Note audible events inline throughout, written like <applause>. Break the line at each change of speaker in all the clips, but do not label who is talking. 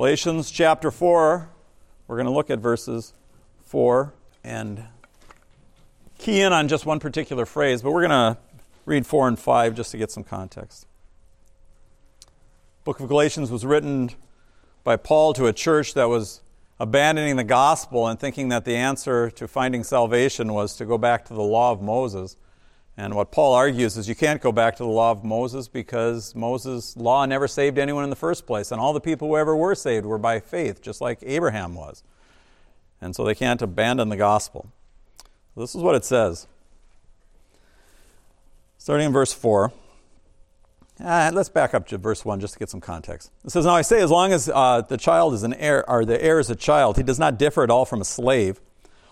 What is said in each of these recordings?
Galatians chapter 4, we're going to look at verses 4 and key in on just one particular phrase, but we're going to read 4 and 5 just to get some context. book of Galatians was written by Paul to a church that was abandoning the gospel and thinking that the answer to finding salvation was to go back to the law of Moses. And what Paul argues is you can't go back to the law of Moses because Moses' law never saved anyone in the first place. And all the people who ever were saved were by faith, just like Abraham was. And so they can't abandon the gospel. This is what it says. Starting in verse 4. Uh, let's back up to verse 1 just to get some context. It says, Now I say, as long as uh, the child is an heir, or the heir is a child, he does not differ at all from a slave,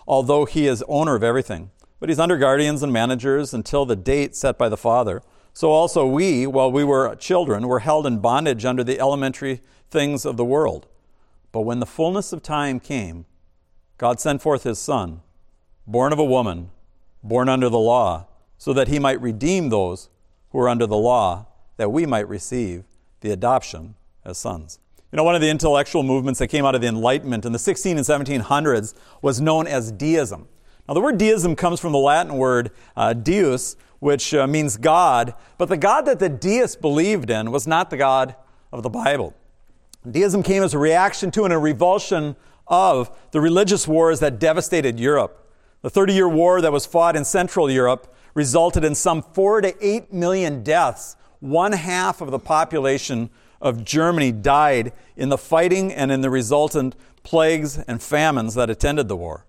although he is owner of everything. But he's under guardians and managers until the date set by the father. So also we, while we were children, were held in bondage under the elementary things of the world. But when the fullness of time came, God sent forth his Son, born of a woman, born under the law, so that he might redeem those who were under the law that we might receive the adoption as sons. You know, one of the intellectual movements that came out of the Enlightenment in the 16 and 1700s was known as deism. Now, the word deism comes from the Latin word uh, deus, which uh, means God, but the God that the deists believed in was not the God of the Bible. Deism came as a reaction to and a revulsion of the religious wars that devastated Europe. The 30 year war that was fought in Central Europe resulted in some 4 to 8 million deaths one half of the population of Germany died in the fighting and in the resultant plagues and famines that attended the war.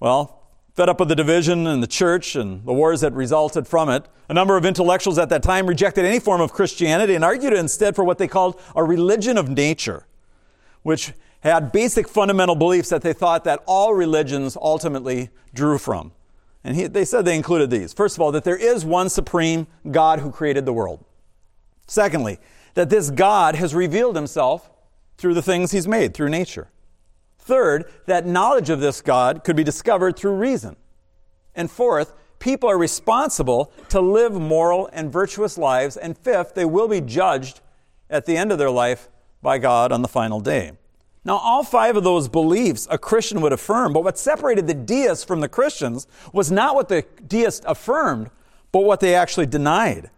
Well, fed up with the division in the church and the wars that resulted from it, a number of intellectuals at that time rejected any form of Christianity and argued instead for what they called a religion of nature, which had basic fundamental beliefs that they thought that all religions ultimately drew from. And he, they said they included these. First of all, that there is one supreme God who created the world. Secondly, that this God has revealed himself through the things he's made, through nature. Third, that knowledge of this God could be discovered through reason. And fourth, people are responsible to live moral and virtuous lives. And fifth, they will be judged at the end of their life by God on the final day. Now, all five of those beliefs a Christian would affirm, but what separated the deists from the Christians was not what the deists affirmed, but what they actually denied.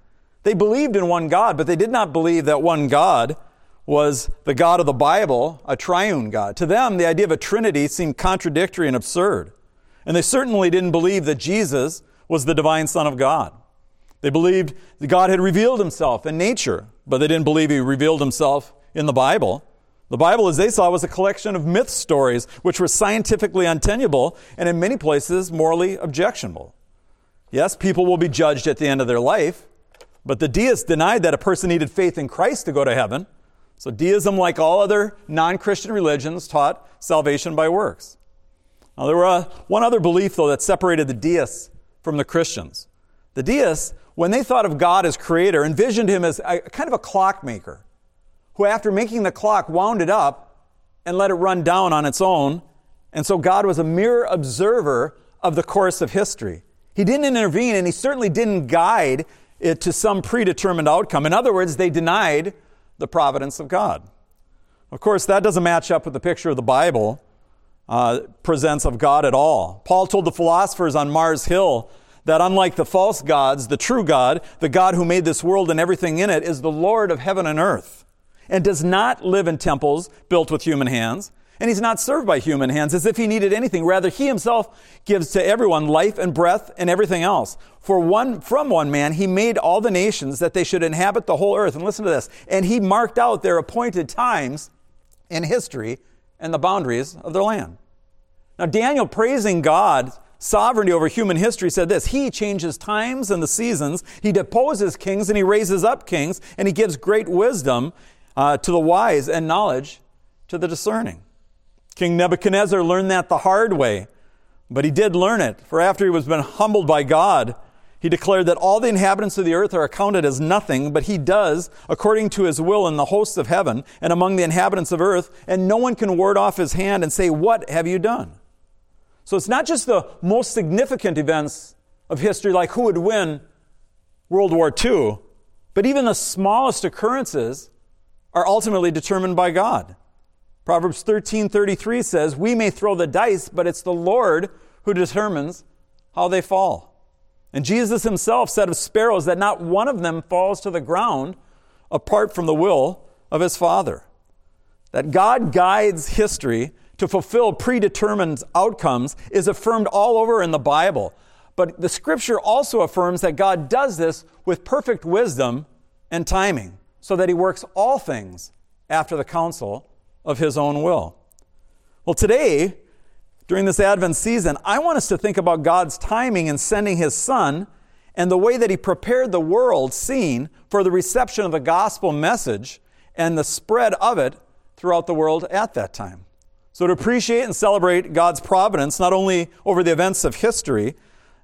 They believed in one God, but they did not believe that one God was the God of the Bible, a triune God. To them, the idea of a Trinity seemed contradictory and absurd. And they certainly didn't believe that Jesus was the divine Son of God. They believed that God had revealed himself in nature, but they didn't believe he revealed himself in the Bible. The Bible, as they saw, was a collection of myth stories which were scientifically untenable and in many places morally objectionable. Yes, people will be judged at the end of their life, but the deists denied that a person needed faith in Christ to go to heaven. So deism, like all other non Christian religions, taught salvation by works. Now, there was uh, one other belief, though, that separated the deists from the Christians. The deists, when they thought of God as creator, envisioned him as a, kind of a clockmaker who, after making the clock, wound it up and let it run down on its own. And so God was a mere observer of the course of history. He didn't intervene and he certainly didn't guide it to some predetermined outcome. In other words, they denied the providence of God. Of course, that doesn't match up with the picture of the Bible uh, presents of God at all. Paul told the philosophers on Mars Hill that unlike the false gods, the true God, the God who made this world and everything in it, is the Lord of heaven and earth and does not live in temples built with human hands. And he's not served by human hands as if he needed anything. Rather, he himself gives to everyone life and breath and everything else. For one, from one man, he made all the nations that they should inhabit the whole earth. And listen to this. And he marked out their appointed times in history and the boundaries of their land. Now, Daniel praising God sovereignty over human history said this He changes times and the seasons, He deposes kings and He raises up kings, and He gives great wisdom uh, to the wise and knowledge to the discerning. King Nebuchadnezzar learned that the hard way, but he did learn it. For after he was been humbled by God, he declared that all the inhabitants of the earth are accounted as nothing, but he does according to his will in the hosts of heaven and among the inhabitants of earth, and no one can ward off his hand and say, What have you done? So it's not just the most significant events of history, like who would win World War II, but even the smallest occurrences are ultimately determined by God. Proverbs 13:33 says, "We may throw the dice, but it's the Lord who determines how they fall." And Jesus himself said of sparrows that not one of them falls to the ground apart from the will of his Father. That God guides history to fulfill predetermined outcomes is affirmed all over in the Bible. But the scripture also affirms that God does this with perfect wisdom and timing, so that he works all things after the counsel of his own will. Well, today, during this Advent season, I want us to think about God's timing in sending his son and the way that he prepared the world scene for the reception of the gospel message and the spread of it throughout the world at that time. So, to appreciate and celebrate God's providence, not only over the events of history,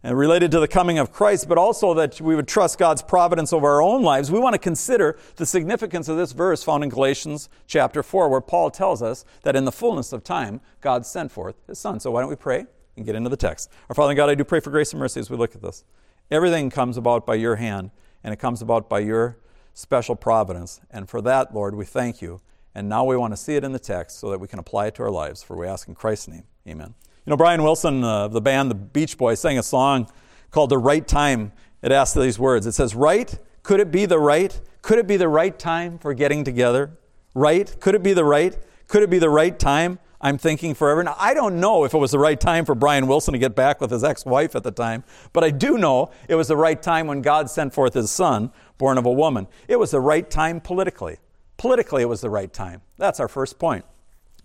and related to the coming of Christ, but also that we would trust God's providence over our own lives, we want to consider the significance of this verse found in Galatians chapter 4, where Paul tells us that in the fullness of time, God sent forth his Son. So why don't we pray and get into the text? Our Father God, I do pray for grace and mercy as we look at this. Everything comes about by your hand, and it comes about by your special providence. And for that, Lord, we thank you. And now we want to see it in the text so that we can apply it to our lives. For we ask in Christ's name. Amen. You know, Brian Wilson uh, the band The Beach Boys sang a song called The Right Time. It asks these words It says, Right? Could it be the right? Could it be the right time for getting together? Right? Could it be the right? Could it be the right time? I'm thinking forever. Now, I don't know if it was the right time for Brian Wilson to get back with his ex wife at the time, but I do know it was the right time when God sent forth his son, born of a woman. It was the right time politically. Politically, it was the right time. That's our first point.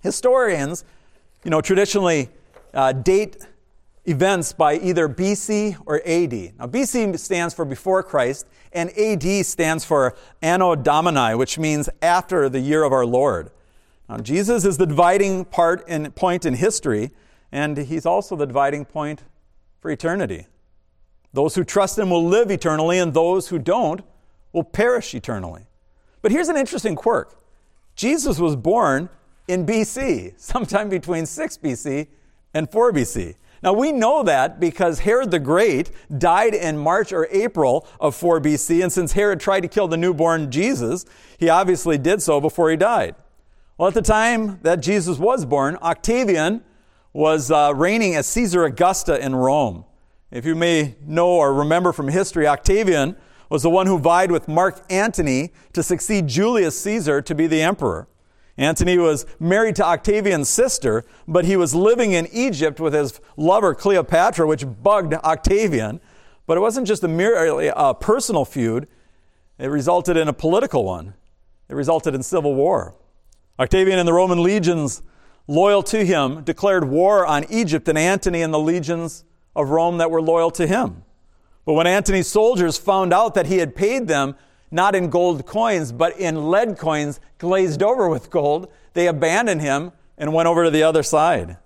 Historians, you know, traditionally uh, date events by either BC or AD. Now, BC stands for before Christ, and AD stands for Anno Domini, which means after the year of our Lord. Now, Jesus is the dividing part and point in history, and he's also the dividing point for eternity. Those who trust him will live eternally, and those who don't will perish eternally. But here's an interesting quirk Jesus was born in BC, <laughs> sometime between 6 BC and 4 BC. Now we know that because Herod the Great died in March or April of 4 BC, and since Herod tried to kill the newborn Jesus, he obviously did so before he died. Well, at the time that Jesus was born, Octavian was uh, reigning as Caesar Augustus in Rome. If you may know or remember from history, Octavian was the one who vied with Mark Antony to succeed Julius Caesar to be the emperor. Antony was married to Octavian's sister, but he was living in Egypt with his lover Cleopatra, which bugged Octavian. But it wasn't just a merely a personal feud, it resulted in a political one. It resulted in civil war. Octavian and the Roman legions loyal to him declared war on Egypt and Antony and the legions of Rome that were loyal to him. But when Antony's soldiers found out that he had paid them not in gold coins, but in lead coins glazed over with gold, they abandoned him and went over to the other side.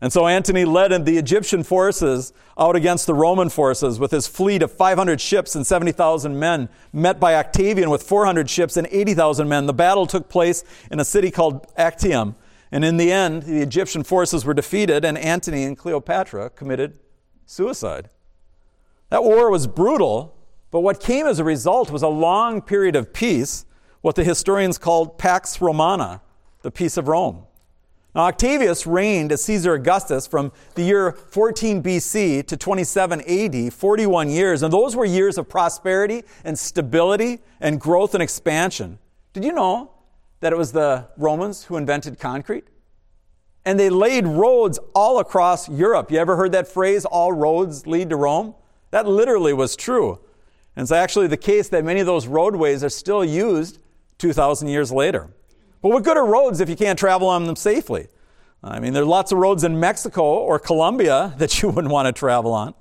And so Antony led the Egyptian forces out against the Roman forces with his fleet of 500 ships and 70,000 men, met by Octavian with 400 ships and 80,000 men. The battle took place in a city called Actium. And in the end, the Egyptian forces were defeated, and Antony and Cleopatra committed suicide. That war was brutal, but what came as a result was a long period of peace, what the historians called Pax Romana, the peace of Rome. Now, Octavius reigned as Caesar Augustus from the year 14 BC to 27 AD, 41 years, and those were years of prosperity and stability and growth and expansion. Did you know that it was the Romans who invented concrete? And they laid roads all across Europe. You ever heard that phrase, all roads lead to Rome? That literally was true. And it's actually the case that many of those roadways are still used 2,000 years later. But what good are roads if you can't travel on them safely? I mean, there are lots of roads in Mexico or Colombia <laughs> that you wouldn't want to travel on.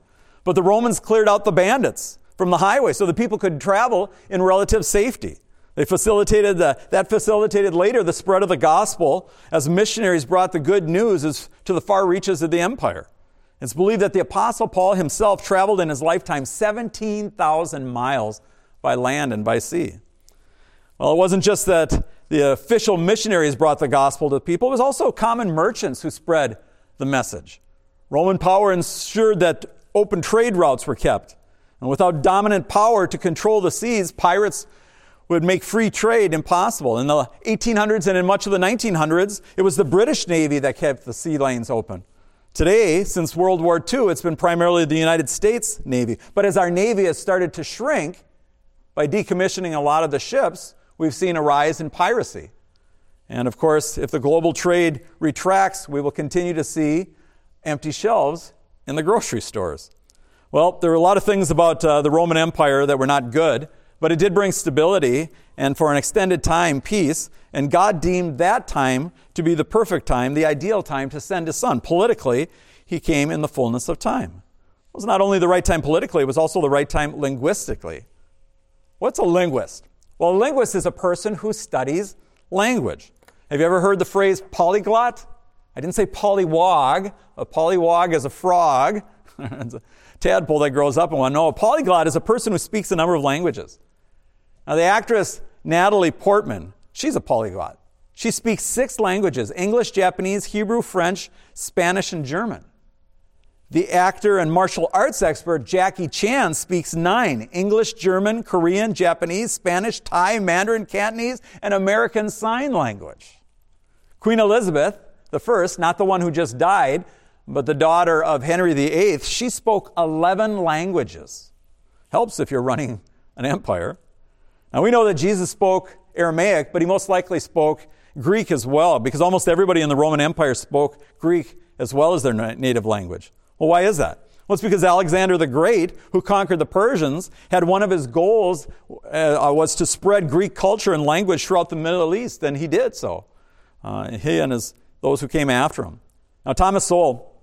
But the Romans cleared out the bandits from the highway so the people could travel in relative safety. They facilitated the, that facilitated later the spread of the gospel as missionaries brought the good news to the far reaches of the empire. It's believed that the Apostle Paul himself traveled in his lifetime 17,000 miles by land and by sea. Well, it wasn't just that the official missionaries brought the gospel to people, it was also common merchants who spread the message. Roman power ensured that open trade routes were kept. And without dominant power to control the seas, pirates would make free trade impossible. In the 1800s and in much of the 1900s, it was the British Navy that kept the sea lanes open. Today, since World War II, it's been primarily the United States Navy. But as our Navy has started to shrink by decommissioning a lot of the ships, we've seen a rise in piracy. And of course, if the global trade retracts, we will continue to see empty shelves in the grocery stores. Well, there are a lot of things about uh, the Roman Empire that were not good, but it did bring stability and for an extended time, peace. And God deemed that time to be the perfect time, the ideal time to send his son. Politically, he came in the fullness of time. It was not only the right time politically, it was also the right time linguistically. What's a linguist? Well, a linguist is a person who studies language. Have you ever heard the phrase polyglot? I didn't say polywog. A polywog is a frog. <laughs> it's a tadpole that grows up in one. No, a polyglot is a person who speaks a number of languages. Now, the actress Natalie Portman, she's a polyglot. She speaks six languages English, Japanese, Hebrew, French, Spanish, and German. The actor and martial arts expert Jackie Chan speaks nine English, German, Korean, Japanese, Spanish, Thai, Mandarin, Cantonese, and American Sign Language. Queen Elizabeth I, not the one who just died, but the daughter of Henry VIII, she spoke 11 languages. Helps if you're running an empire. Now we know that Jesus spoke Aramaic, but he most likely spoke Greek as well, because almost everybody in the Roman Empire spoke Greek as well as their native language. Well, why is that? Well, it's because Alexander the Great, who conquered the Persians, had one of his goals uh, was to spread Greek culture and language throughout the Middle East, and he did so. Uh, he and his, those who came after him. Now, Thomas Sowell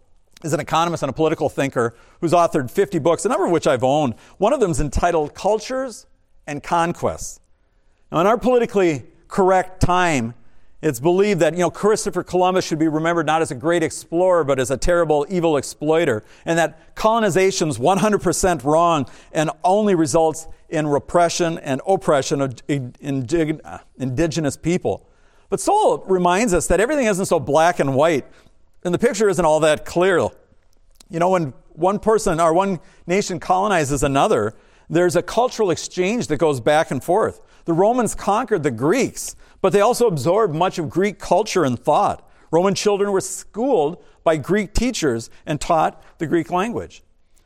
is an economist and a political thinker who's authored 50 books, a number of which I've owned. One of them is entitled Cultures and conquests. Now, in our politically correct time, it's believed that, you know, Christopher Columbus should be remembered not as a great explorer, but as a terrible, evil exploiter, and that colonization is 100% wrong and only results in repression and oppression of indigenous people. But Sowell reminds us that everything isn't so black and white, and the picture isn't all that clear. You know, when one person or one nation colonizes another, there's a cultural exchange that goes back and forth. The Romans conquered the Greeks, but they also absorbed much of Greek culture and thought. Roman children were schooled by Greek teachers and taught the Greek language.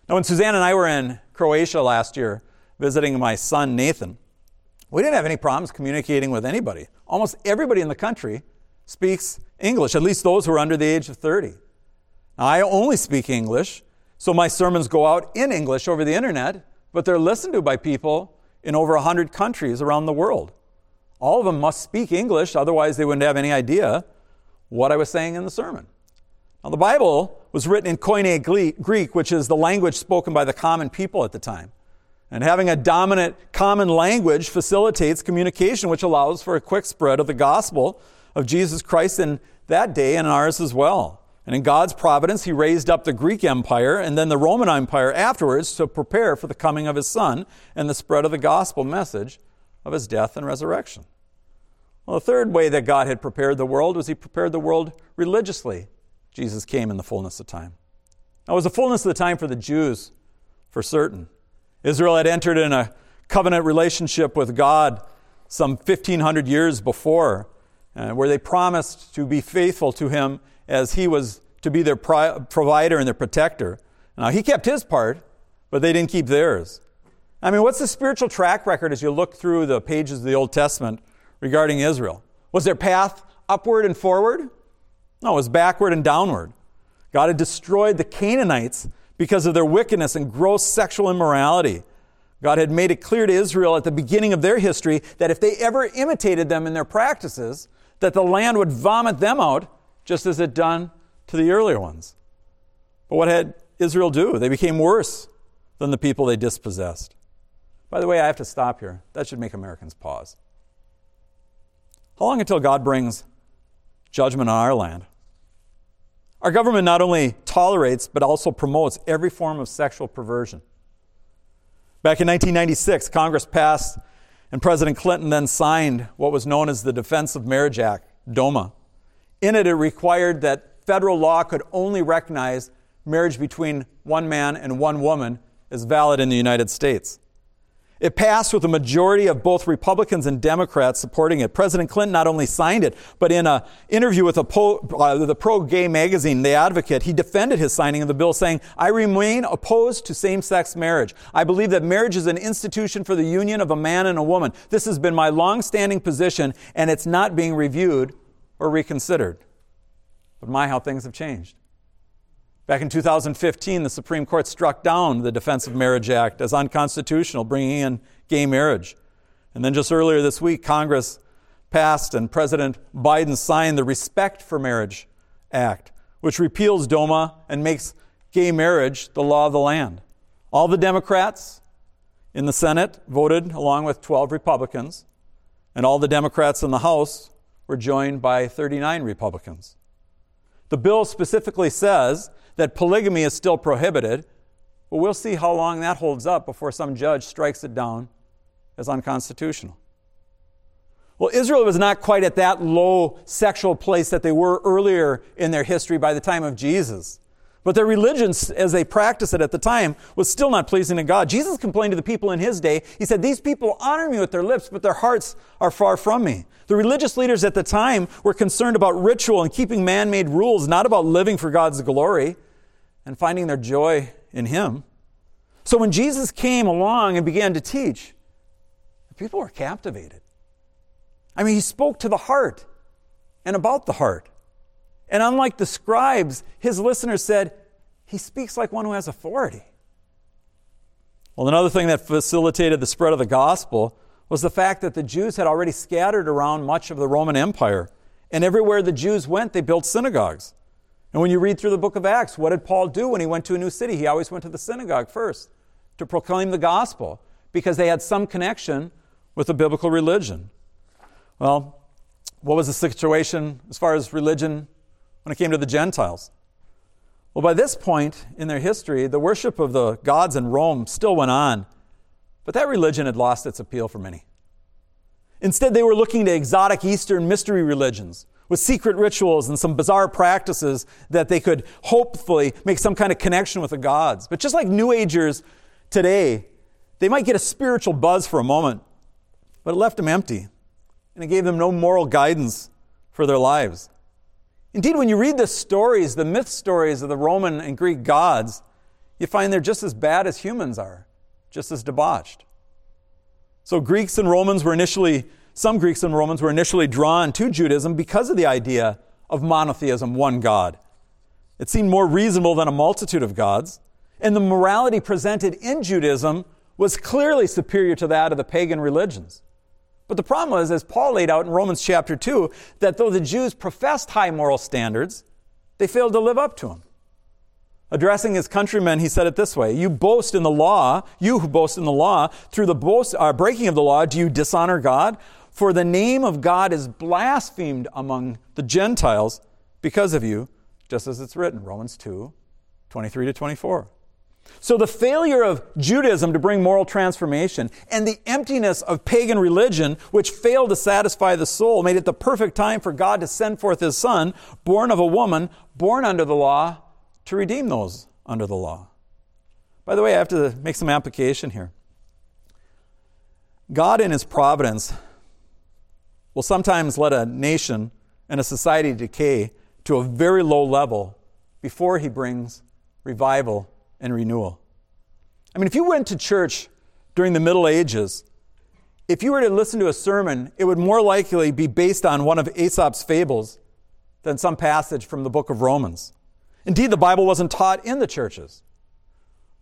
Now, when Suzanne and I were in Croatia last year visiting my son Nathan, we didn't have any problems communicating with anybody. Almost everybody in the country speaks English, at least those who are under the age of 30. Now, I only speak English, so my sermons go out in English over the internet, but they're listened to by people in over 100 countries around the world. All of them must speak English, otherwise, they wouldn't have any idea what I was saying in the sermon. Now, the Bible was written in Koine Greek, which is the language spoken by the common people at the time. And having a dominant common language facilitates communication, which allows for a quick spread of the gospel of Jesus Christ in that day and ours as well. And in God's providence, he raised up the Greek Empire and then the Roman Empire afterwards to prepare for the coming of his son and the spread of the gospel message of his death and resurrection. Well, the third way that God had prepared the world was he prepared the world religiously. Jesus came in the fullness of time. Now, it was the fullness of the time for the Jews, for certain. Israel had entered in a covenant relationship with God some 1,500 years before, uh, where they promised to be faithful to him as he was to be their pri- provider and their protector. Now, he kept his part, but they didn't keep theirs. I mean, what's the spiritual track record as you look through the pages of the Old Testament regarding Israel? Was their path upward and forward? No, it was backward and downward. God had destroyed the Canaanites because of their wickedness and gross sexual immorality. God had made it clear to Israel at the beginning of their history that if they ever imitated them in their practices, that the land would vomit them out just as it done to the earlier ones. But what had Israel do? They became worse than the people they dispossessed. By the way, I have to stop here. That should make Americans pause. How long until God brings judgment on our land? Our government not only tolerates, but also promotes every form of sexual perversion. Back in 1996, Congress passed, and President Clinton then signed what was known as the Defense of Marriage Act, DOMA. In it, it required that federal law could only recognize marriage between one man and one woman as valid in the United States. It passed with a majority of both Republicans and Democrats supporting it. President Clinton not only signed it, but in an interview with po, uh, the pro gay magazine, The Advocate, he defended his signing of the bill, saying, I remain opposed to same sex marriage. I believe that marriage is an institution for the union of a man and a woman. This has been my long standing position, and it's not being reviewed or reconsidered. But my, how things have changed. Back in 2015, the Supreme Court struck down the Defense of Marriage Act as unconstitutional, bringing in gay marriage. And then just earlier this week, Congress passed and President Biden signed the Respect for Marriage Act, which repeals DOMA and makes gay marriage the law of the land. All the Democrats in the Senate voted along with 12 Republicans, and all the Democrats in the House were joined by 39 Republicans. The bill specifically says that polygamy is still prohibited, but we'll see how long that holds up before some judge strikes it down as unconstitutional. Well, Israel was not quite at that low sexual place that they were earlier in their history by the time of Jesus. But their religion, as they practiced it at the time, was still not pleasing to God. Jesus complained to the people in his day. He said, These people honor me with their lips, but their hearts are far from me. The religious leaders at the time were concerned about ritual and keeping man made rules, not about living for God's glory and finding their joy in Him. So when Jesus came along and began to teach, the people were captivated. I mean, He spoke to the heart and about the heart. And unlike the scribes, His listeners said, He speaks like one who has authority. Well, another thing that facilitated the spread of the gospel was the fact that the Jews had already scattered around much of the Roman Empire. And everywhere the Jews went, they built synagogues. And when you read through the book of Acts, what did Paul do when he went to a new city? He always went to the synagogue first to proclaim the gospel because they had some connection with the biblical religion. Well, what was the situation as far as religion when it came to the Gentiles? Well, by this point in their history, the worship of the gods in Rome still went on, but that religion had lost its appeal for many. Instead, they were looking to exotic Eastern mystery religions with secret rituals and some bizarre practices that they could hopefully make some kind of connection with the gods. But just like New Agers today, they might get a spiritual buzz for a moment, but it left them empty, and it gave them no moral guidance for their lives. Indeed, when you read the stories, the myth stories of the Roman and Greek gods, you find they're just as bad as humans are, just as debauched. So Greeks and Romans were initially some Greeks and Romans were initially drawn to Judaism because of the idea of monotheism, one God. It seemed more reasonable than a multitude of gods, and the morality presented in Judaism was clearly superior to that of the pagan religions. But the problem was, as Paul laid out in Romans chapter 2, that though the Jews professed high moral standards, they failed to live up to them. Addressing his countrymen, he said it this way You boast in the law, you who boast in the law, through the boast, uh, breaking of the law, do you dishonor God? For the name of God is blasphemed among the Gentiles because of you, just as it's written, Romans 2 23 to 24. So the failure of Judaism to bring moral transformation and the emptiness of pagan religion, which failed to satisfy the soul, made it the perfect time for God to send forth his son, born of a woman, born under the law, to redeem those under the law. By the way, I have to make some application here. God, in his providence, will sometimes let a nation and a society decay to a very low level before he brings revival and renewal. I mean, if you went to church during the Middle Ages, if you were to listen to a sermon, it would more likely be based on one of Aesop's fables than some passage from the book of Romans. Indeed, the Bible wasn't taught in the churches.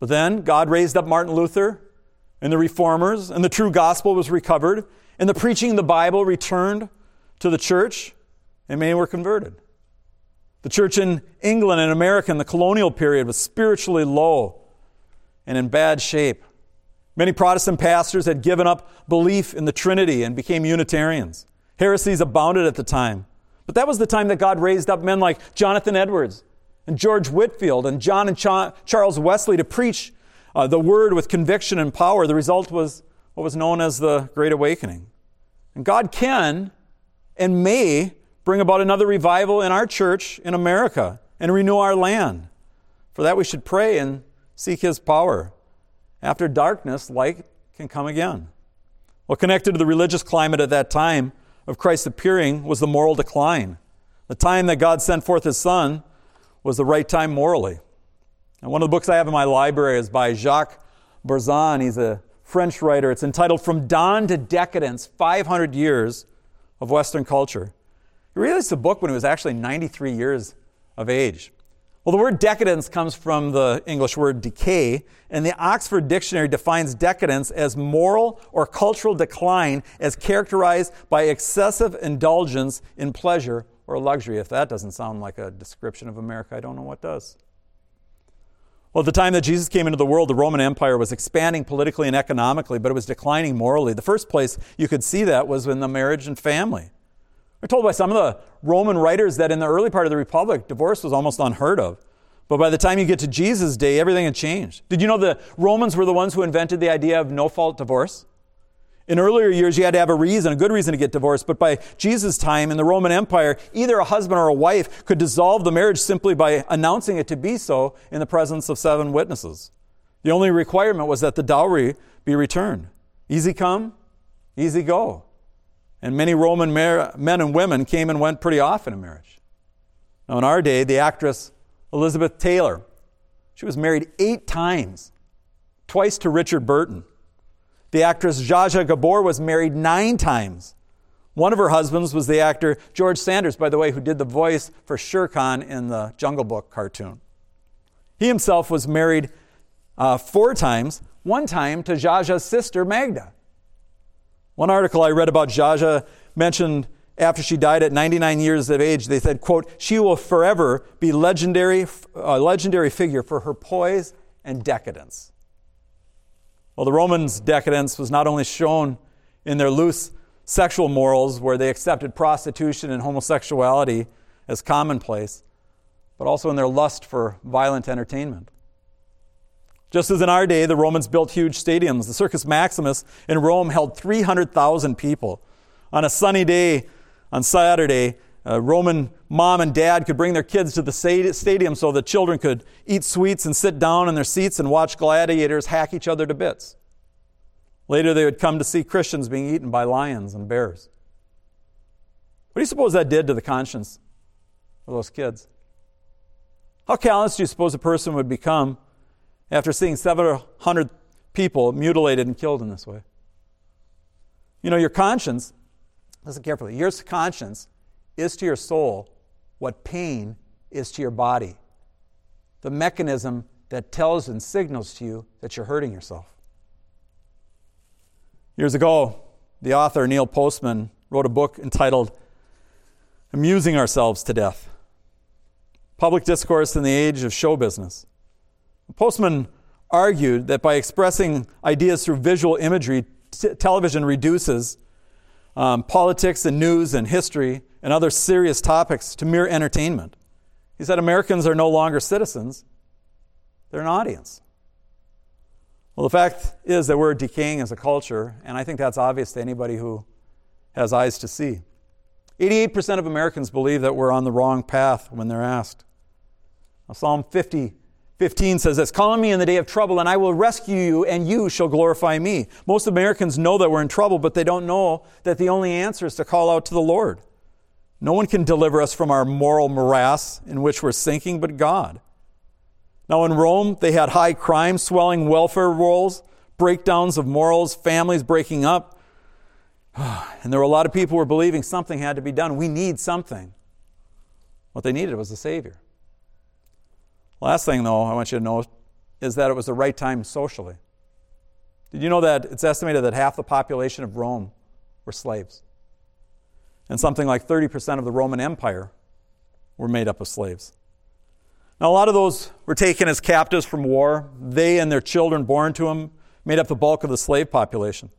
But then God raised up Martin Luther and the reformers, and the true gospel was recovered, and the preaching of the Bible returned to the church, and many were converted. The church in England and America in the colonial period was spiritually low and in bad shape. Many Protestant pastors had given up belief in the Trinity and became Unitarians. Heresies abounded at the time. But that was the time that God raised up men like Jonathan Edwards and George Whitefield and John and Charles Wesley to preach uh, the word with conviction and power. The result was what was known as the Great Awakening. And God can and may bring about another revival in our church in America and renew our land. For that, we should pray and seek His power. After darkness, light can come again. Well, connected to the religious climate at that time of Christ's appearing was the moral decline. The time that God sent forth his Son was the right time morally. And one of the books I have in my library is by Jacques Barzun. He's a French writer. It's entitled From Dawn to Decadence 500 Years of Western Culture. He released the book when he was actually 93 years of age. Well, the word decadence comes from the English word decay, and the Oxford Dictionary defines decadence as moral or cultural decline as characterized by excessive indulgence in pleasure or luxury. If that doesn't sound like a description of America, I don't know what does. Well, at the time that Jesus came into the world, the Roman Empire was expanding politically and economically, but it was declining morally. The first place you could see that was in the marriage and family. We're told by some of the Roman writers that in the early part of the Republic, divorce was almost unheard of. But by the time you get to Jesus' day, everything had changed. Did you know the Romans were the ones who invented the idea of no fault divorce? In earlier years, you had to have a reason, a good reason to get divorced. But by Jesus' time in the Roman Empire, either a husband or a wife could dissolve the marriage simply by announcing it to be so in the presence of seven witnesses. The only requirement was that the dowry be returned. Easy come, easy go. And many Roman men and women came and went pretty often in marriage. Now, in our day, the actress Elizabeth Taylor, she was married eight times, twice to Richard Burton. The actress Zsa Gabor was married nine times. One of her husbands was the actor George Sanders, by the way, who did the voice for Shere Khan in the Jungle Book cartoon. He himself was married uh, four times, one time to Zsa's sister Magda. One article I read about Zsa mentioned after she died at 99 years of age, they said, quote, she will forever be legendary, a uh, legendary figure for her poise and decadence. Well, the Romans' decadence was not only shown in their loose sexual morals, where they accepted prostitution and homosexuality as commonplace, but also in their lust for violent entertainment. Just as in our day, the Romans built huge stadiums. The Circus Maximus in Rome held 300,000 people. On a sunny day on Saturday, a Roman mom and dad could bring their kids to the stadium so the children could eat sweets and sit down in their seats and watch gladiators hack each other to bits. Later, they would come to see Christians being eaten by lions and bears. What do you suppose that did to the conscience of those kids? How callous do you suppose a person would become after seeing 700 people mutilated and killed in this way. You know, your conscience, listen carefully, your conscience is to your soul what pain is to your body. The mechanism that tells and signals to you that you're hurting yourself. Years ago, the author Neil Postman wrote a book entitled Amusing Ourselves to Death Public Discourse in the Age of Show Business. Postman argued that by expressing ideas through visual imagery, t- television reduces um, politics and news and history and other serious topics to mere entertainment. He said Americans are no longer citizens, they're an audience. Well, the fact is that we're decaying as a culture, and I think that's obvious to anybody who has eyes to see. 88% of Americans believe that we're on the wrong path when they're asked. Now, Psalm 50 15 says this Call on me in the day of trouble, and I will rescue you, and you shall glorify me. Most Americans know that we're in trouble, but they don't know that the only answer is to call out to the Lord. No one can deliver us from our moral morass in which we're sinking but God. Now, in Rome, they had high crime, swelling welfare rolls, breakdowns of morals, families breaking up. <sighs> And there were a lot of people who were believing something had to be done. We need something. What they needed was a Savior. Last thing, though, I want you to know is that it was the right time socially. Did you know that it's estimated that half the population of Rome were slaves? And something like 30% of the Roman Empire were made up of slaves. Now, a lot of those were taken as captives from war. They and their children born to them made up the bulk of the slave population.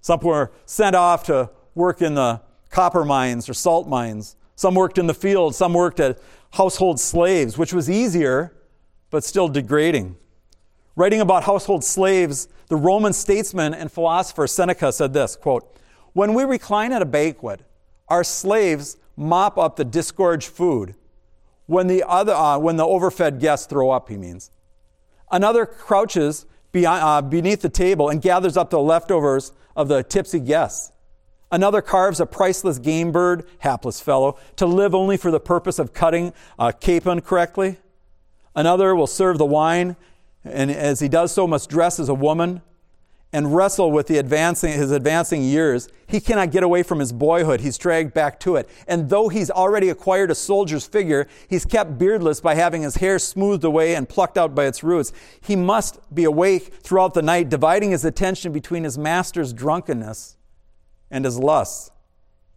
Some were sent off to work in the copper mines or salt mines. Some worked in the fields. Some worked at household slaves, which was easier, but still degrading. Writing about household slaves, the Roman statesman and philosopher Seneca said this quote, When we recline at a banquet, our slaves mop up the disgorged food. When the, other, uh, when the overfed guests throw up, he means. Another crouches uh, beneath the table and gathers up the leftovers of the tipsy guests. Another carves a priceless game bird, hapless fellow, to live only for the purpose of cutting a capon correctly. Another will serve the wine, and as he does so, must dress as a woman and wrestle with the advancing, his advancing years, he cannot get away from his boyhood. He's dragged back to it. And though he's already acquired a soldier's figure, he's kept beardless by having his hair smoothed away and plucked out by its roots. He must be awake throughout the night, dividing his attention between his master's drunkenness and his lusts.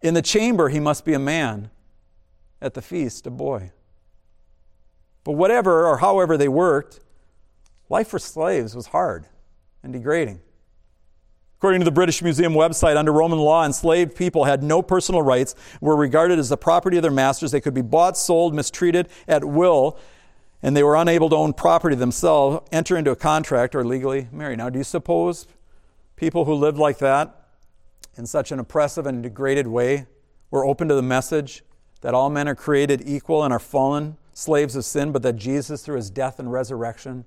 In the chamber, he must be a man. At the feast, a boy. But whatever or however they worked, life for slaves was hard and degrading. According to the British Museum website, under Roman law, enslaved people had no personal rights, were regarded as the property of their masters. They could be bought, sold, mistreated at will, and they were unable to own property themselves, enter into a contract, or legally marry. Now, do you suppose people who lived like that in such an oppressive and degraded way were open to the message that all men are created equal and are fallen slaves of sin, but that Jesus, through his death and resurrection,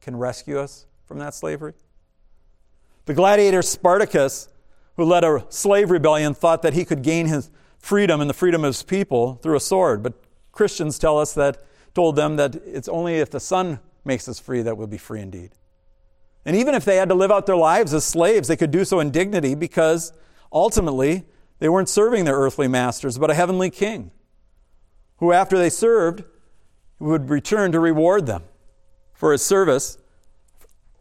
can rescue us from that slavery? The gladiator Spartacus, who led a slave rebellion, thought that he could gain his freedom and the freedom of his people through a sword. But Christians tell us that, told them that it's only if the Son makes us free that we'll be free indeed. And even if they had to live out their lives as slaves, they could do so in dignity because ultimately they weren't serving their earthly masters, but a heavenly king who, after they served, would return to reward them for his service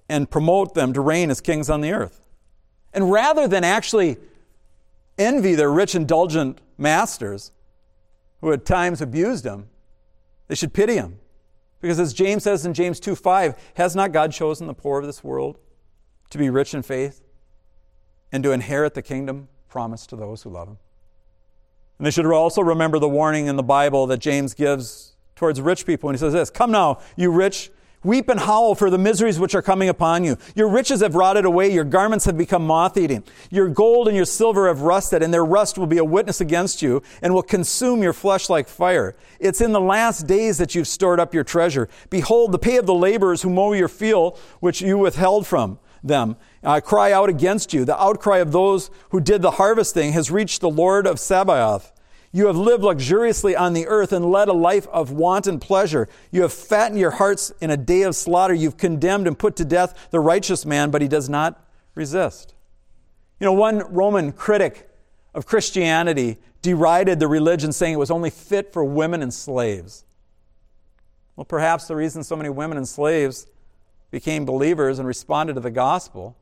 and promote them to reign as kings on the earth. And rather than actually envy their rich, indulgent masters who at times abused them, they should pity them. Because as James says in James 2 5, has not God chosen the poor of this world to be rich in faith and to inherit the kingdom promised to those who love him? And they should also remember the warning in the Bible that James gives towards rich people when he says this Come now, you rich, Weep and howl for the miseries which are coming upon you. Your riches have rotted away, your garments have become moth eating. Your gold and your silver have rusted, and their rust will be a witness against you and will consume your flesh like fire. It's in the last days that you've stored up your treasure. Behold, the pay of the laborers who mow your field, which you withheld from them, I cry out against you. The outcry of those who did the harvesting has reached the Lord of Sabaoth. You have lived luxuriously on the earth and led a life of wanton pleasure. You have fattened your hearts in a day of slaughter. You've condemned and put to death the righteous man, but he does not resist. You know, one Roman critic of Christianity derided the religion, saying it was only fit for women and slaves. Well, perhaps the reason so many women and slaves became believers and responded to the gospel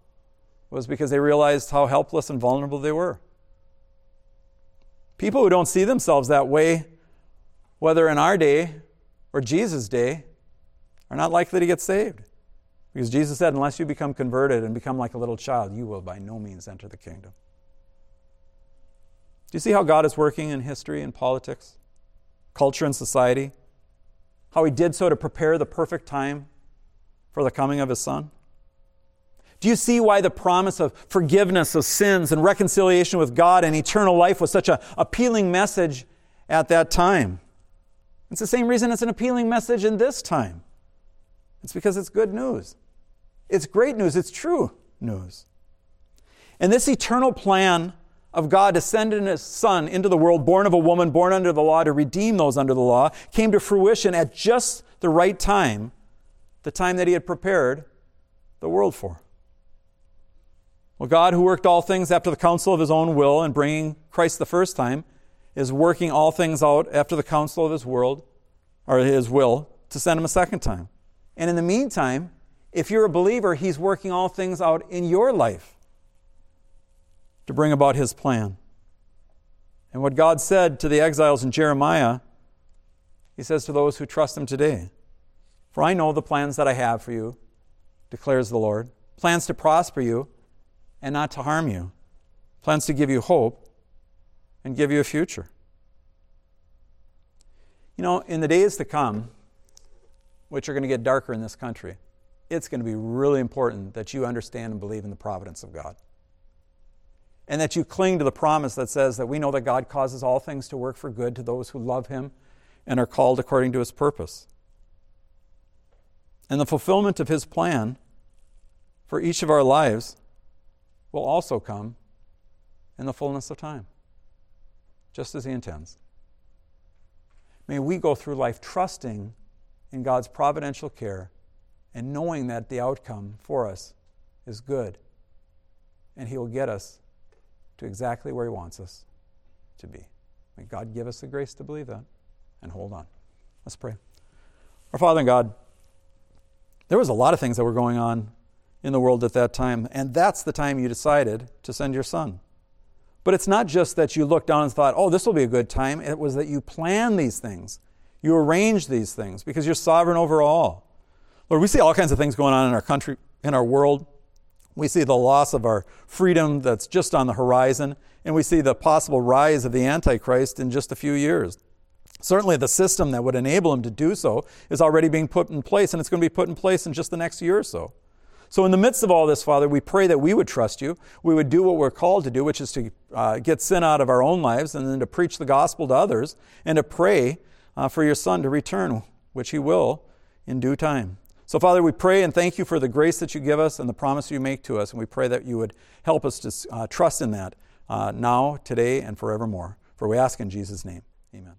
was because they realized how helpless and vulnerable they were. People who don't see themselves that way, whether in our day or Jesus' day, are not likely to get saved. Because Jesus said, unless you become converted and become like a little child, you will by no means enter the kingdom. Do you see how God is working in history and politics, culture and society? How he did so to prepare the perfect time for the coming of his son? Do you see why the promise of forgiveness of sins and reconciliation with God and eternal life was such an appealing message at that time? It's the same reason it's an appealing message in this time. It's because it's good news. It's great news. It's true news. And this eternal plan of God to send in His Son into the world, born of a woman, born under the law, to redeem those under the law, came to fruition at just the right time, the time that He had prepared the world for. Well, God, who worked all things after the counsel of his own will in bringing Christ the first time, is working all things out after the counsel of his world, or his will, to send him a second time. And in the meantime, if you're a believer, he's working all things out in your life to bring about his plan. And what God said to the exiles in Jeremiah, he says to those who trust him today For I know the plans that I have for you, declares the Lord plans to prosper you and not to harm you, plans to give you hope and give you a future. You know, in the days to come, which are going to get darker in this country, it's going to be really important that you understand and believe in the providence of God. And that you cling to the promise that says that we know that God causes all things to work for good to those who love Him and are called according to His purpose. And the fulfillment of His plan for each of our lives will also come in the fullness of time, just as He intends. May we go through life trusting in God's providential care and knowing that the outcome for us is good and He will get us to exactly where He wants us to be. May God give us the grace to believe that and hold on. Let's pray. Our Father and God, there was a lot of things that were going on in the world at that time, and that's the time you decided to send your son. But it's not just that you looked down and thought, oh, this will be a good time. It was that you planned these things, you arranged these things because you're sovereign over all. Lord, we see all kinds of things going on in our country, in our world. We see the loss of our freedom that's just on the horizon, and we see the possible rise of the Antichrist in just a few years. Certainly, the system that would enable him to do so is already being put in place, and it's going to be put in place in just the next year or so. So, in the midst of all this, Father, we pray that we would trust you. We would do what we're called to do, which is to uh, get sin out of our own lives and then to preach the gospel to others and to pray uh, for your Son to return, which he will in due time. So, Father, we pray and thank you for the grace that you give us and the promise you make to us. And we pray that you would help us to uh, trust in that uh, now, today, and forevermore. For we ask in Jesus' name. Amen.